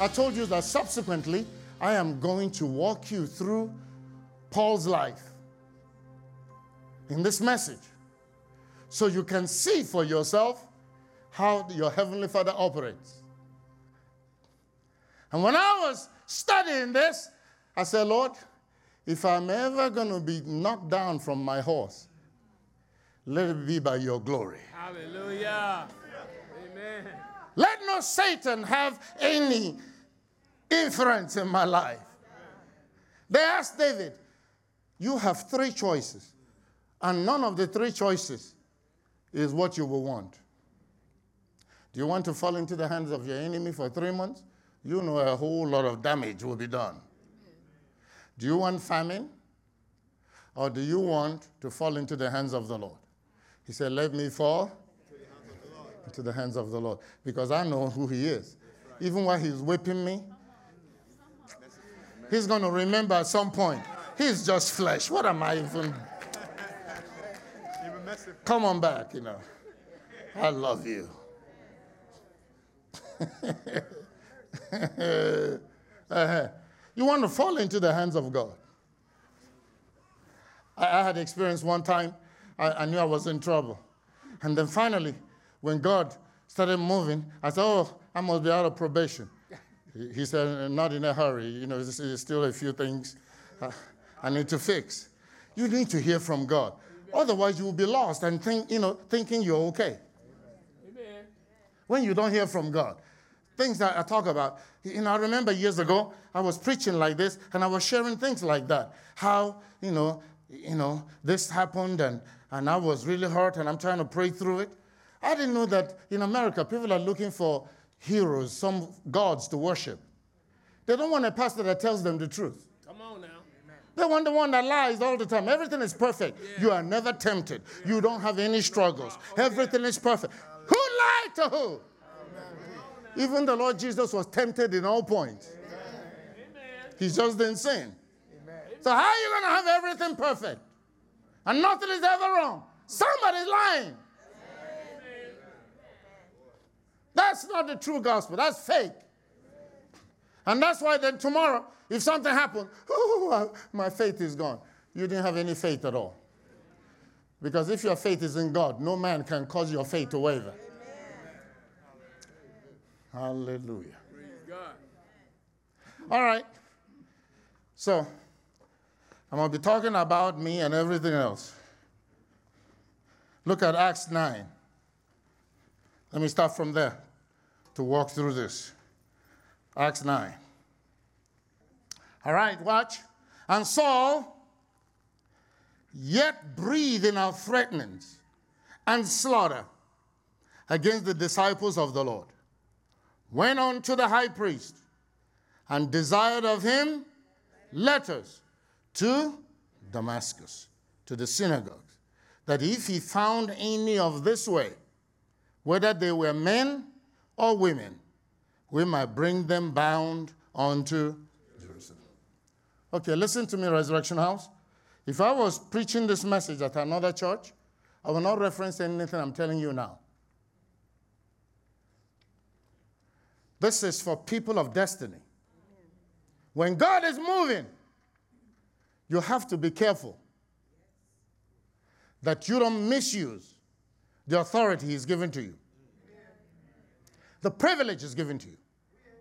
I told you that subsequently, I am going to walk you through Paul's life in this message so you can see for yourself how your Heavenly Father operates. And when I was studying this, I said, Lord, if I'm ever going to be knocked down from my horse, let it be by your glory. Hallelujah. Amen. Let no Satan have any influence in my life. They asked David, You have three choices, and none of the three choices is what you will want. Do you want to fall into the hands of your enemy for three months? You know a whole lot of damage will be done. Do you want famine? Or do you want to fall into the hands of the Lord? He said, Let me fall into the hands of the Lord because I know who He is. Even while He's whipping me, He's going to remember at some point. He's just flesh. What am I even? Come on back, you know. I love you. uh-huh. You want to fall into the hands of God. I, I had experience one time, I, I, knew I was in trouble. And then finally, when God started moving, I said, Oh, I must be out of probation. He, said, Not in a hurry. You know, there's, still a few things I need to fix. You need to hear from God. Otherwise, you will be lost and think, you know, thinking you're okay. Amen. When you don't hear from God, things that I talk about. You know, I remember years ago, I was preaching like this and I was sharing things like that. How, you know, you know, this happened and, and I was really hurt and I'm trying to pray through it. I didn't know that in America, people are looking for heroes, some gods to worship. They don't want a pastor that tells them the truth. Come on now. They want the one that lies all the time. Everything is perfect. Yeah. You are never tempted. Yeah. You don't have any struggles. Oh, Everything yeah. is perfect. Who lied to who? Even the Lord Jesus was tempted in all points. Amen. He just didn't sin. Amen. So, how are you going to have everything perfect? And nothing is ever wrong. Somebody's lying. Amen. That's not the true gospel. That's fake. And that's why then tomorrow, if something happens, oh, my faith is gone. You didn't have any faith at all. Because if your faith is in God, no man can cause your faith to waver. Hallelujah. All right. So, I'm going to be talking about me and everything else. Look at Acts 9. Let me start from there to walk through this. Acts 9. All right, watch. And Saul, yet breathing out threatenings and slaughter against the disciples of the Lord went on to the high priest and desired of him letters to Damascus, to the synagogues, that if he found any of this way, whether they were men or women, we might bring them bound unto Jerusalem. Okay, listen to me, Resurrection House. If I was preaching this message at another church, I will not reference anything I'm telling you now. This is for people of destiny. When God is moving, you have to be careful that you don't misuse the authority He's given to you. The privilege is given to you.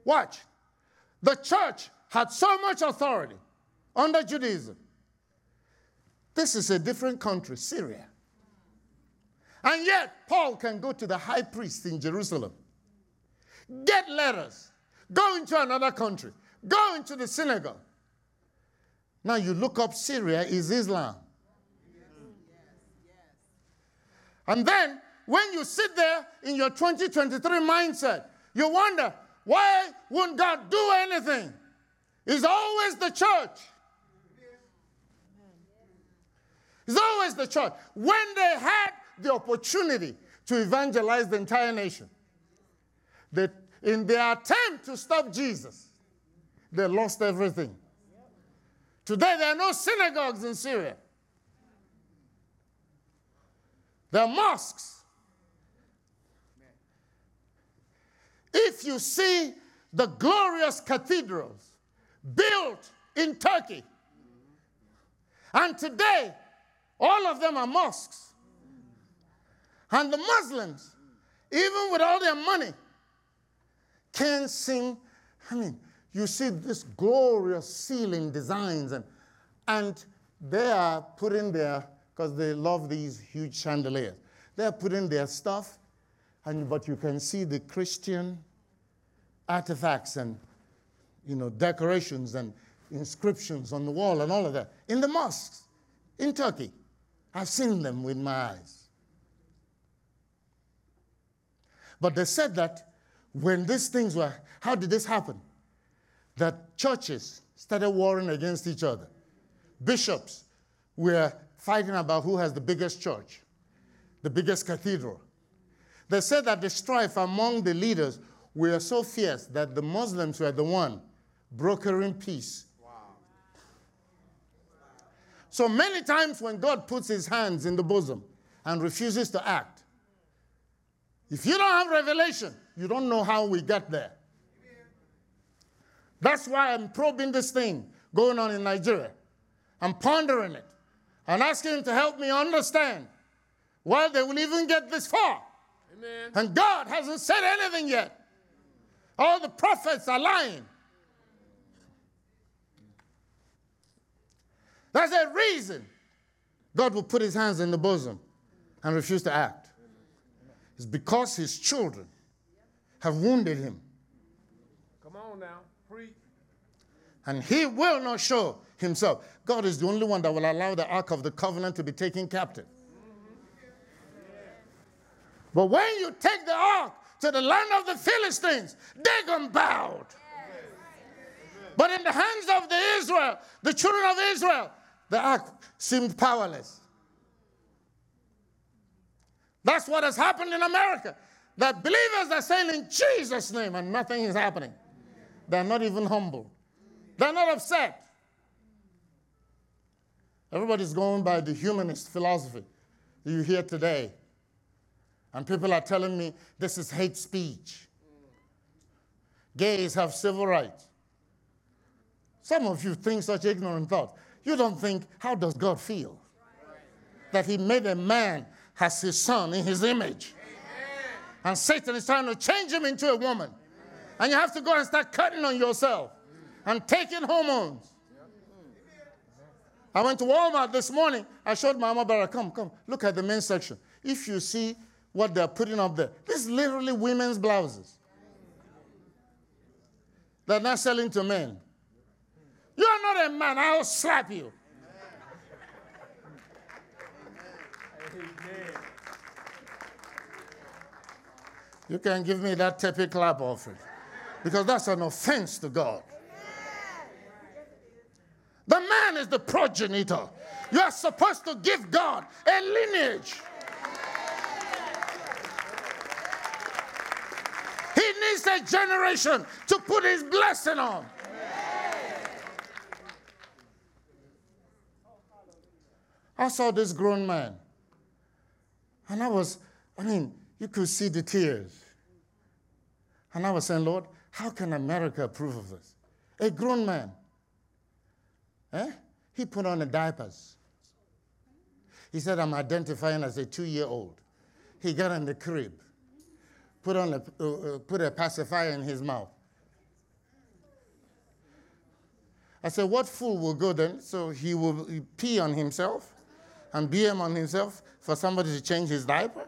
Watch. The church had so much authority under Judaism. This is a different country, Syria. And yet, Paul can go to the high priest in Jerusalem Get letters. Go into another country. Go into the synagogue. Now you look up Syria is Islam. And then when you sit there in your 2023 mindset, you wonder, why wouldn't God do anything? It's always the church. It's always the church. When they had the opportunity to evangelize the entire nation, they, in their attempt to stop Jesus, they lost everything. Today, there are no synagogues in Syria. There are mosques. If you see the glorious cathedrals built in Turkey. And today, all of them are mosques. And the Muslims, even with all their money, can't seem, I mean, you see this glorious ceiling designs and, and they are putting their, because they love these huge chandeliers, they're putting their stuff, and, but you can see the Christian artifacts and, you know, decorations and inscriptions on the wall and all of that in the mosques in Turkey. I've seen them with my eyes. But they said that when these things were, how did this happen? That churches started warring against each other. Bishops were fighting about who has the biggest church, the biggest cathedral. They said that the strife among the leaders were so fierce that the Muslims were the one brokering peace. Wow. So many times when God puts his hands in the bosom and refuses to act, if you don't have revelation, you don't know how we get there. That's why I'm probing this thing going on in Nigeria. I'm pondering it and asking Him to help me understand why they will even get this far. Amen. And God hasn't said anything yet. All the prophets are lying. That's a reason God will put his hands in the bosom and refuse to act. It's because his children have wounded him. Come on now, preach. And he will not show himself. God is the only one that will allow the Ark of the Covenant to be taken captive. But when you take the ark to the land of the Philistines, Dagon bowed. But in the hands of the Israel, the children of Israel, the ark seemed powerless. That's what has happened in America. That believers are saying in Jesus' name and nothing is happening. They're not even humble. They're not upset. Everybody's going by the humanist philosophy you hear today. And people are telling me this is hate speech. Gays have civil rights. Some of you think such ignorant thoughts. You don't think, how does God feel? That He made a man as His son in His image. And Satan is trying to change him into a woman. And you have to go and start cutting on yourself and taking hormones. I went to Walmart this morning. I showed my mother, come, come, look at the men's section. If you see what they're putting up there. This is literally women's blouses. They're not selling to men. You are not a man, I'll slap you. You can give me that teppy clap offering because that's an offense to God. The man is the progenitor. You are supposed to give God a lineage. Needs a generation to put his blessing on. I saw this grown man. And I was, I mean, you could see the tears. And I was saying, Lord, how can America approve of this? A grown man. Eh? He put on the diapers. He said, I'm identifying as a two year old. He got in the crib put, on a, uh, uh, put a pacifier in his mouth. I said, What fool will go then? So he will pee on himself and BM on himself for somebody to change his diaper?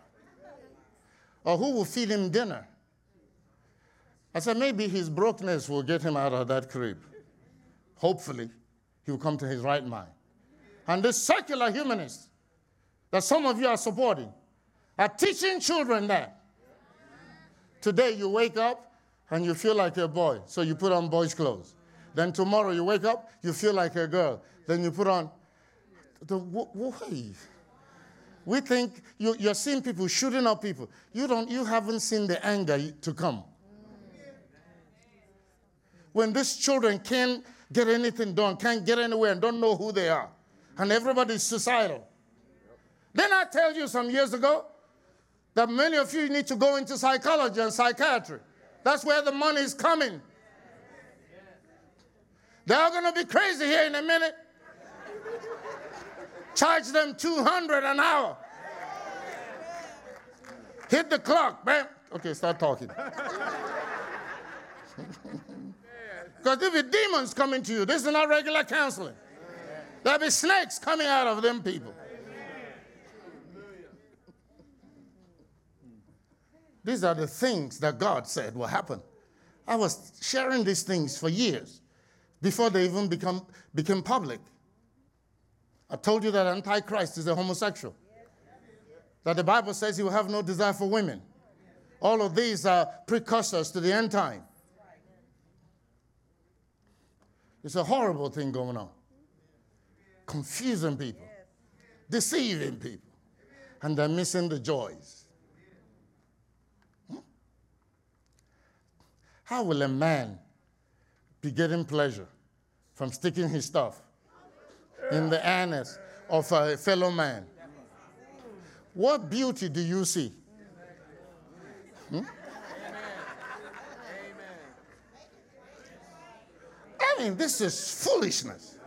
Or who will feed him dinner? I said, Maybe his brokenness will get him out of that crib. Hopefully, he will come to his right mind. And this secular humanist that some of you are supporting are teaching children that Today you wake up and you feel like a boy, so you put on boy's clothes. Then tomorrow you wake up, you feel like a girl. Then you put on the why? We think you, you're seeing people shooting up people. You don't. You haven't seen the anger to come. When these children can't get anything done, can't get anywhere, and don't know who they are, and everybody's suicidal. Then I tell you some years ago, that many of you need to go into psychology and psychiatry. That's where the money is coming They're going to be crazy here in a minute. Charge them 200 an hour. Hit the clock, bam. Okay, start talking. Because if it demons coming to you, this is not regular counseling. There'll be snakes coming out of them people. These are the things that God said will happen. I was sharing these things for years before they even become, became public. I told you that Antichrist is a homosexual, that the Bible says he will have no desire for women. All of these are precursors to the end time. It's a horrible thing going on. Confusing people, deceiving people, and they're missing the joys. How will a man be getting pleasure from sticking his stuff in the anus of a fellow man? What beauty do you see? Hmm? I mean, this is foolishness.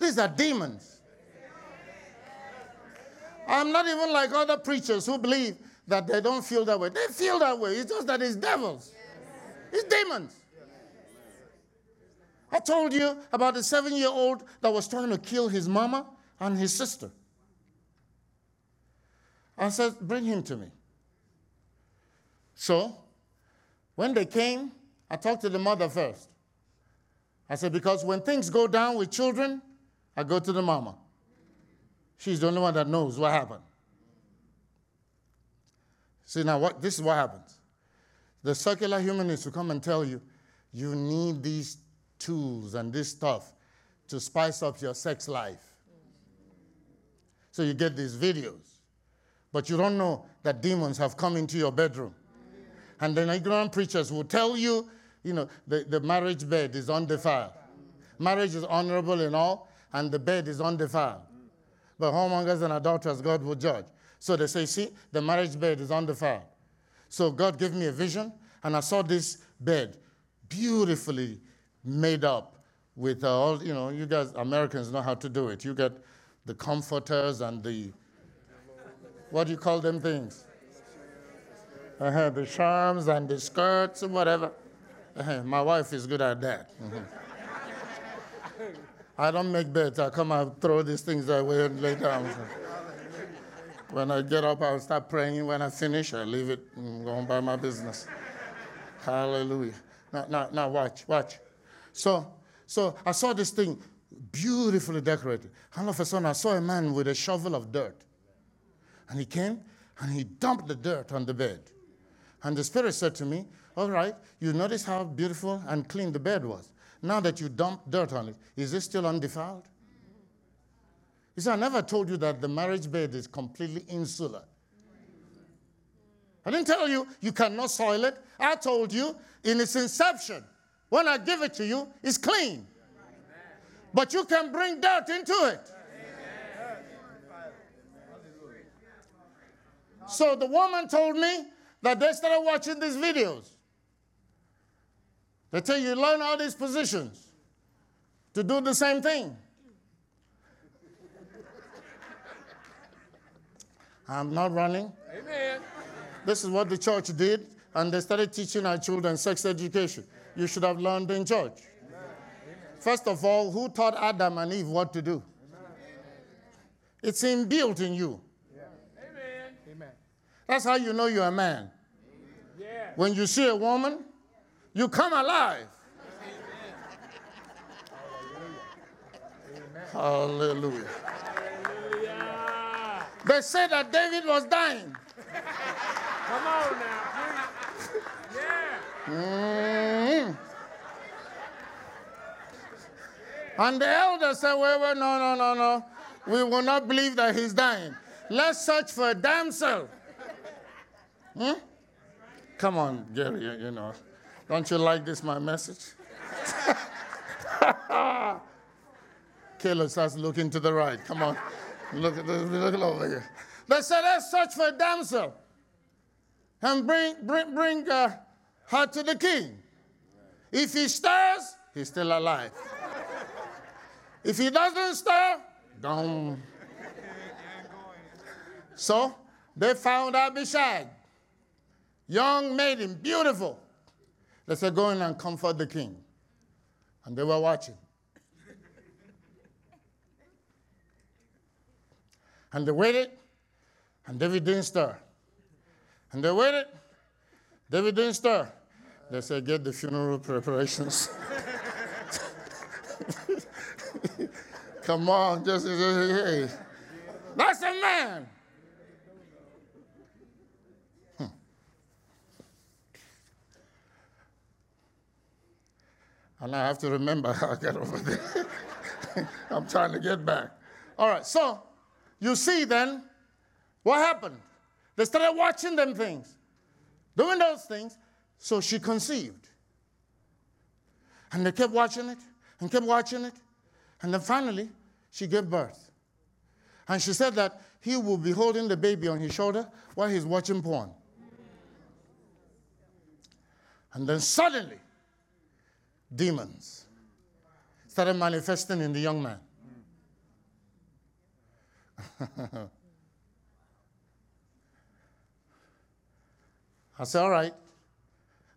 These are demons. I'm not even like other preachers who believe that they don't feel that way. They feel that way. It's just that it's devils, it's demons. I told you about the seven year old that was trying to kill his mama and his sister. I said, Bring him to me. So when they came, I talked to the mother first. I said, because when things go down with children, I go to the mama. She's the only one that knows what happened. See, now what, this is what happens. The secular humanists will come and tell you, you need these tools and this stuff to spice up your sex life. So you get these videos. But you don't know that demons have come into your bedroom and then ignorant preachers will tell you, you know, the, the marriage bed is undefiled. Marriage is honorable and all, and the bed is undefiled. But whoremongers and adulterers, God will judge. So they say, see, the marriage bed is undefiled. So God gave me a vision, and I saw this bed beautifully made up with uh, all, you know, you guys, Americans know how to do it. You get the comforters and the, what do you call them things? uh-huh, the charms and the skirts and whatever. Uh-huh, my wife is good at that. Mm-hmm. I don't make beds. I come and throw these things away and down. When I get up, I'll start praying. When I finish, I leave it and go on by my business. Hallelujah. Now, now, now watch, watch. So, so I saw this thing beautifully decorated. All of a sudden, I saw a man with a shovel of dirt. And he came and he dumped the dirt on the bed. And the Spirit said to me, All right, you notice how beautiful and clean the bed was. Now that you dumped dirt on it, is it still undefiled? He said, I never told you that the marriage bed is completely insular. I didn't tell you you cannot soil it. I told you in its inception, when I give it to you, it's clean. But you can bring dirt into it. So the woman told me that they started watching these videos. They tell you learn all these positions to do the same thing. I'm not running. Amen. This is what the church did, and they started teaching our children sex education. You should have learned in church. First of all, who taught Adam and Eve what to do? It's inbuilt in you. That's how you know you're a man. Yeah. When you see a woman, you come alive. Hallelujah. Hallelujah. They said that David was dying. Come on now, please. Yeah. Mm-hmm. And the elders said, wait, wait, no, no, no, no. We will not believe that he's dying. Let's search for a damsel Hmm? Come on, Gary, you, know. Don't you like this, my message? Caleb starts looking to the right. Come on. Look, at look over here. They said, let's search for a damsel and bring, bring, bring, uh, her to the king. If he stirs, he's still alive. If he doesn't stir, gone. So they found Abishag, young maiden, beautiful. They said, Go in and comfort the king. And they were watching. And they waited, and David didn't stir. And they waited, David didn't stir. They said, Get the funeral preparations. Come on, just, just hey. That's a man. Hmm. And I have to remember how I got over there. I'm trying to get back. All right, so you see then what happened? They started watching them things, doing those things, so she conceived. And they kept watching it and kept watching it. And then finally, she gave birth. And she said that he will be holding the baby on his shoulder while he's watching porn. And then suddenly, demons started manifesting in the young man. I said, All right,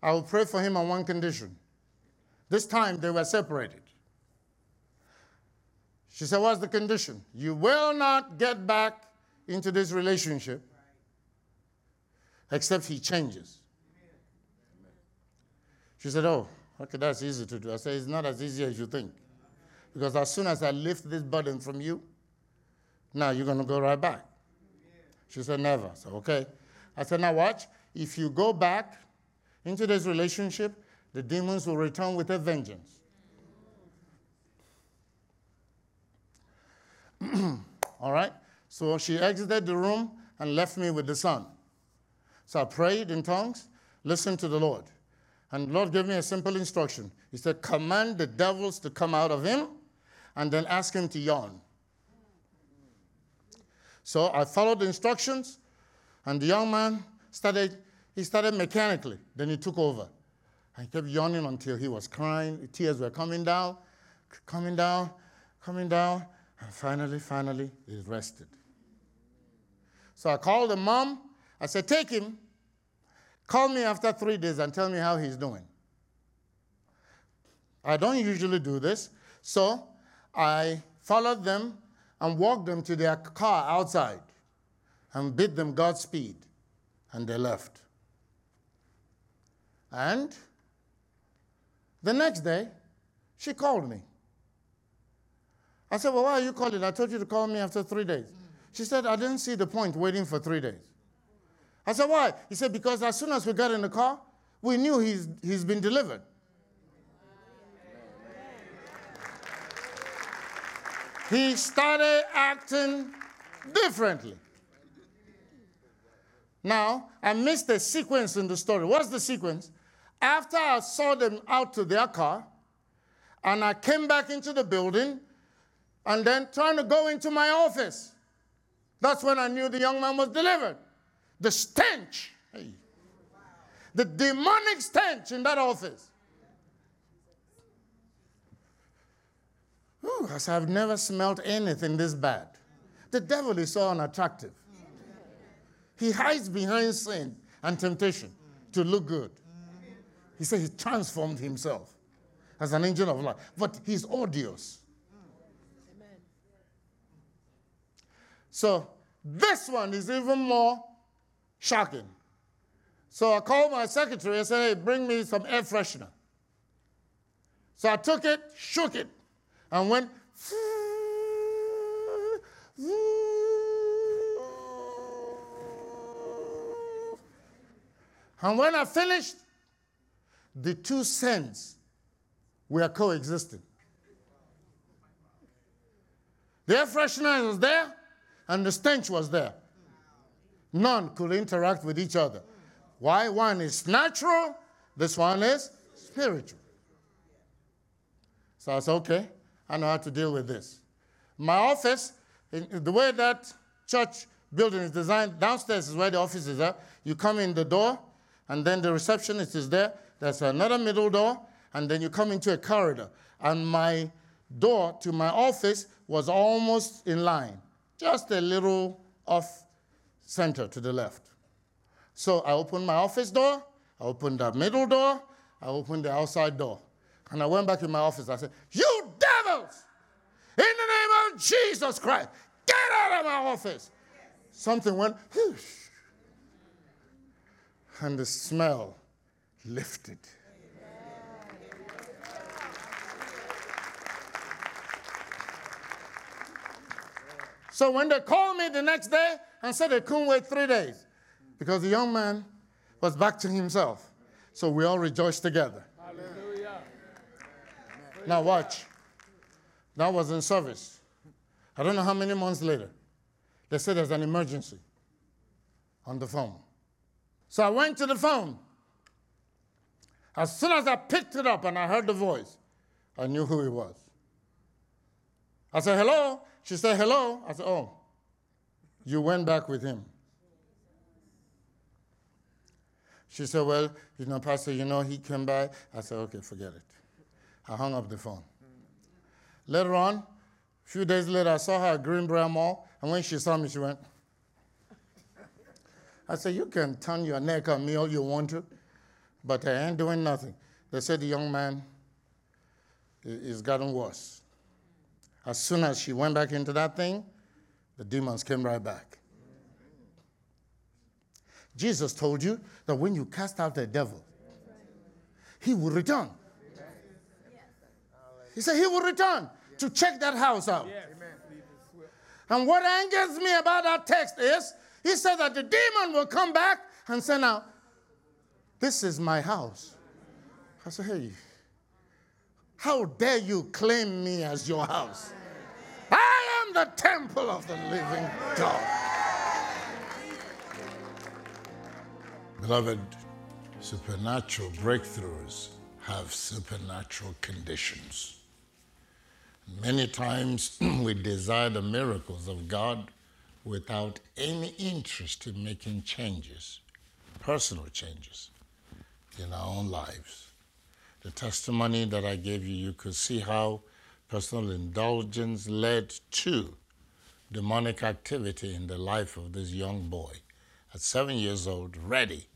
I will pray for him on one condition. This time they were separated. She said, What's the condition? You will not get back into this relationship except he changes. She said, Oh, okay, that's easy to do. I said, It's not as easy as you think. Because as soon as I lift this burden from you, now you're going to go right back. She said, Never. So, okay. I said, Now watch. If you go back into this relationship, the demons will return with a vengeance. All right? So she exited the room and left me with the son. So I prayed in tongues, listened to the Lord. And the Lord gave me a simple instruction. He said, Command the devils to come out of him and then ask him to yawn. So I followed the instructions, and the young man started, he started mechanically. Then he took over. I kept yawning until he was crying. Tears were coming down, coming down, coming down. And finally, finally, he rested. So I called the mom. I said, Take him. Call me after three days and tell me how he's doing. I don't usually do this. So I followed them and walked them to their car outside and bid them Godspeed. And they left. And the next day, she called me. I said, Well, why are you calling? I told you to call me after three days. She said, I didn't see the point waiting for three days. I said, Why? He said, Because as soon as we got in the car, we knew he's, he's been delivered. He started acting differently. Now, I missed a sequence in the story. What's the sequence? After I saw them out to their car, and I came back into the building, and then trying to go into my office, that's when I knew the young man was delivered. The stench, hey, the demonic stench in that office. Ooh, I I've never smelled anything this bad. The devil is so unattractive. He hides behind sin and temptation to look good. He said he transformed himself as an angel of light, but he's odious. So this one is even more shocking. So I called my secretary and said, hey, bring me some air freshener. So I took it, shook it, and went. And when I finished, the two scents were coexisting. The air freshener was there, and the stench was there. None could interact with each other. Why? One is natural, this one is spiritual. So I said, okay, I know how to deal with this. My office, the way that church building is designed, downstairs is where the office is at. You come in the door, and then the receptionist is there. There's another middle door, and then you come into a corridor. And my door to my office was almost in line, just a little off center to the left. So I opened my office door, I opened the middle door, I opened the outside door. And I went back in my office. I said, You devils! In the name of Jesus Christ, get out of my office. Something went, whoosh, and the smell lifted. So when they called me the next day and said they couldn't wait three days because the young man was back to himself. So we all rejoiced together. Hallelujah. Now watch. That was in service. I don't know how many months later. They said there's an emergency on the phone. So I went to the phone. As soon as I picked it up and I heard the voice, I knew who it was. I said, hello. She said, hello. I said, oh, you went back with him. She said, well, you know, Pastor, you know, he came by. I said, okay, forget it. I hung up the phone. Later on, a few days later, I saw her at Greenbrier Mall, and when she saw me, she went. I said, You can turn your neck on me all you want to, but I ain't doing nothing. They said the young man is gotten worse. As soon as she went back into that thing, the demons came right back. Jesus told you that when you cast out the devil, he will return. He said he will return to check that house out. And what angers me about that text is he said that the demon will come back and say, Now, this is my house. I said, Hey, how dare you claim me as your house? I am the temple of the living God. Beloved, supernatural breakthroughs have supernatural conditions. Many times we desire the miracles of God without any interest in making changes, personal changes in our own lives. The testimony that I gave you, you could see how personal indulgence led to demonic activity in the life of this young boy at seven years old, ready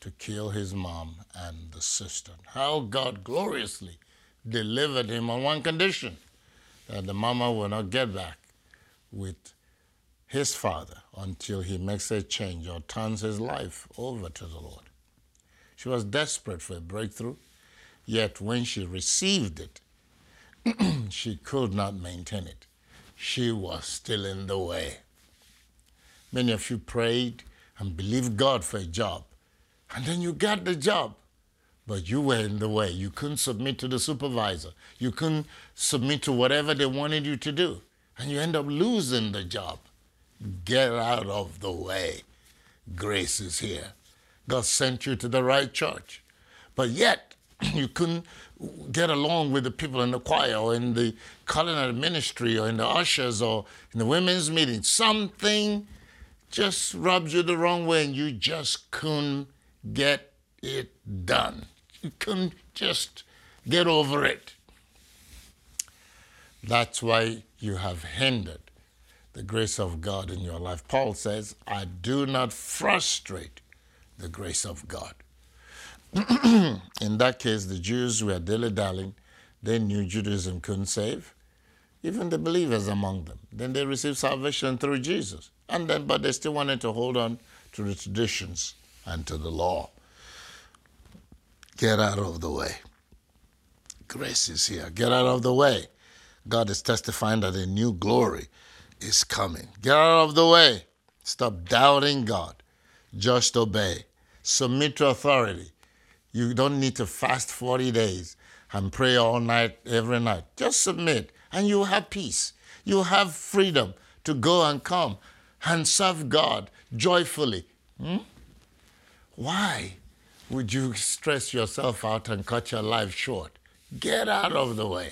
to kill his mom and the sister. How God gloriously delivered him on one condition that the mama will not get back with his father until he makes a change or turns his life over to the Lord. She was desperate for a breakthrough, yet when she received it, she could not maintain it. She was still in the way. Many of you prayed and believed God for a job, and then you got the job, but you were in the way. You couldn't submit to the supervisor, you couldn't submit to whatever they wanted you to do, and you end up losing the job. Get out of the way. Grace is here. God sent you to the right church, but yet you couldn't get along with the people in the choir or in the culinary ministry or in the ushers or in the women's meeting. Something just rubs you the wrong way and you just couldn't get it done. You couldn't just get over it. That's why you have hindered the grace of God in your life. Paul says, I do not frustrate the grace of God. in that case, the Jews were dilly dallying. They knew Judaism couldn't save, even the believers among them. Then they received salvation through Jesus. And then, but they still wanted to hold on to the traditions and to the law. Get out of the way. Grace is here. Get out of the way. God is testifying that a new glory is coming. Get out of the way. Stop doubting God. Just obey. Submit to authority. You don't need to fast 40 days and pray all night, every night. Just submit, and you have peace. You have freedom to go and come and serve God joyfully. Hmm? Why would you stress yourself out and cut your life short? Get out of the way.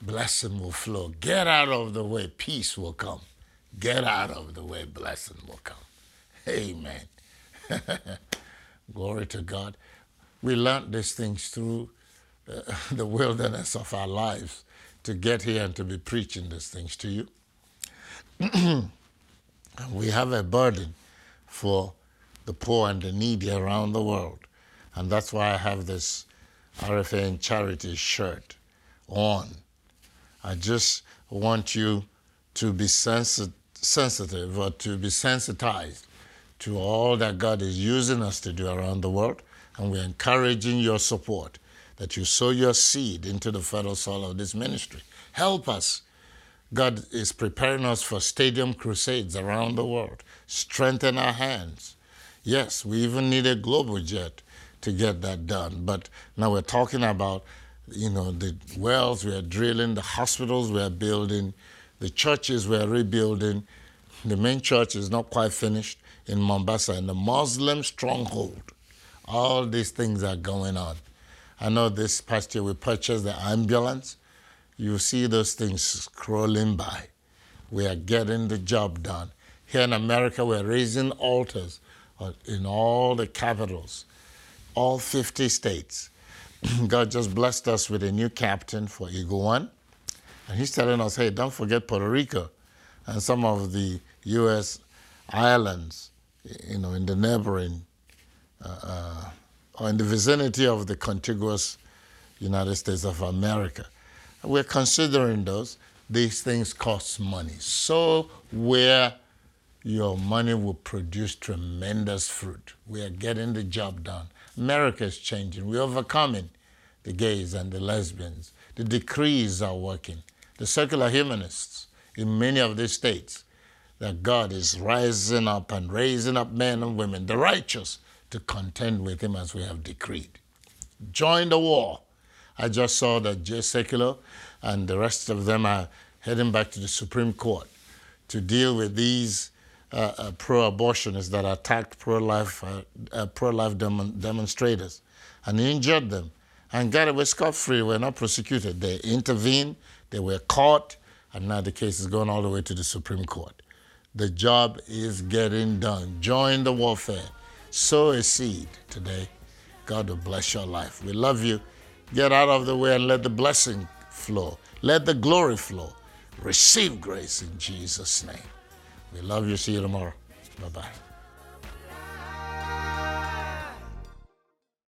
Blessing will flow. Get out of the way. Peace will come. Get out of the way. Blessing will come. Amen. Glory to God. We learned these things through uh, the wilderness of our lives to get here and to be preaching these things to you. we have a burden for the poor and the needy around the world. And that's why I have this RFN charity shirt on. I just want you to be sensi- sensitive or to be sensitized to all that God is using us to do around the world. And we're encouraging your support that you sow your seed into the fertile soil of this ministry. Help us. God is preparing us for stadium crusades around the world. Strengthen our hands. Yes, we even need a global jet to get that done. But now we're talking about, you know, the wells we are drilling, the hospitals we are building, the churches we are rebuilding. The main church is not quite finished in Mombasa, in the Muslim stronghold. All these things are going on. I know this past year we purchased the ambulance. You see those things scrolling by. We are getting the job done. Here in America, we're raising altars uh, in all the capitals all 50 states. God just blessed us with a new captain for Eagle One. And he's telling us, hey, don't forget Puerto Rico and some of the U.S. islands, you know, in the neighboring uh, uh, or in the vicinity of the contiguous United States of America. We're considering those. These things cost money. So where your money will produce tremendous fruit. We are getting the job done. America is changing. We're overcoming the gays and the lesbians. The decrees are working. The secular humanists in many of these states, that God is rising up and raising up men and women, the righteous, to contend with him as we have decreed. Join the war. I just saw that Jay Sekulow and the rest of them are heading back to the Supreme Court to deal with these uh, uh, pro-abortionists that attacked pro-life uh, uh, pro-life dem- demonstrators and injured them and got away scot-free. Were not prosecuted. They intervened. They were caught, and now the case is going all the way to the Supreme Court. The job is getting done. Join the warfare. Sow a seed today. God will bless your life. We love you. Get out of the way and let the blessing flow. Let the glory flow. Receive grace in Jesus' name. We love you. See you tomorrow. Bye bye.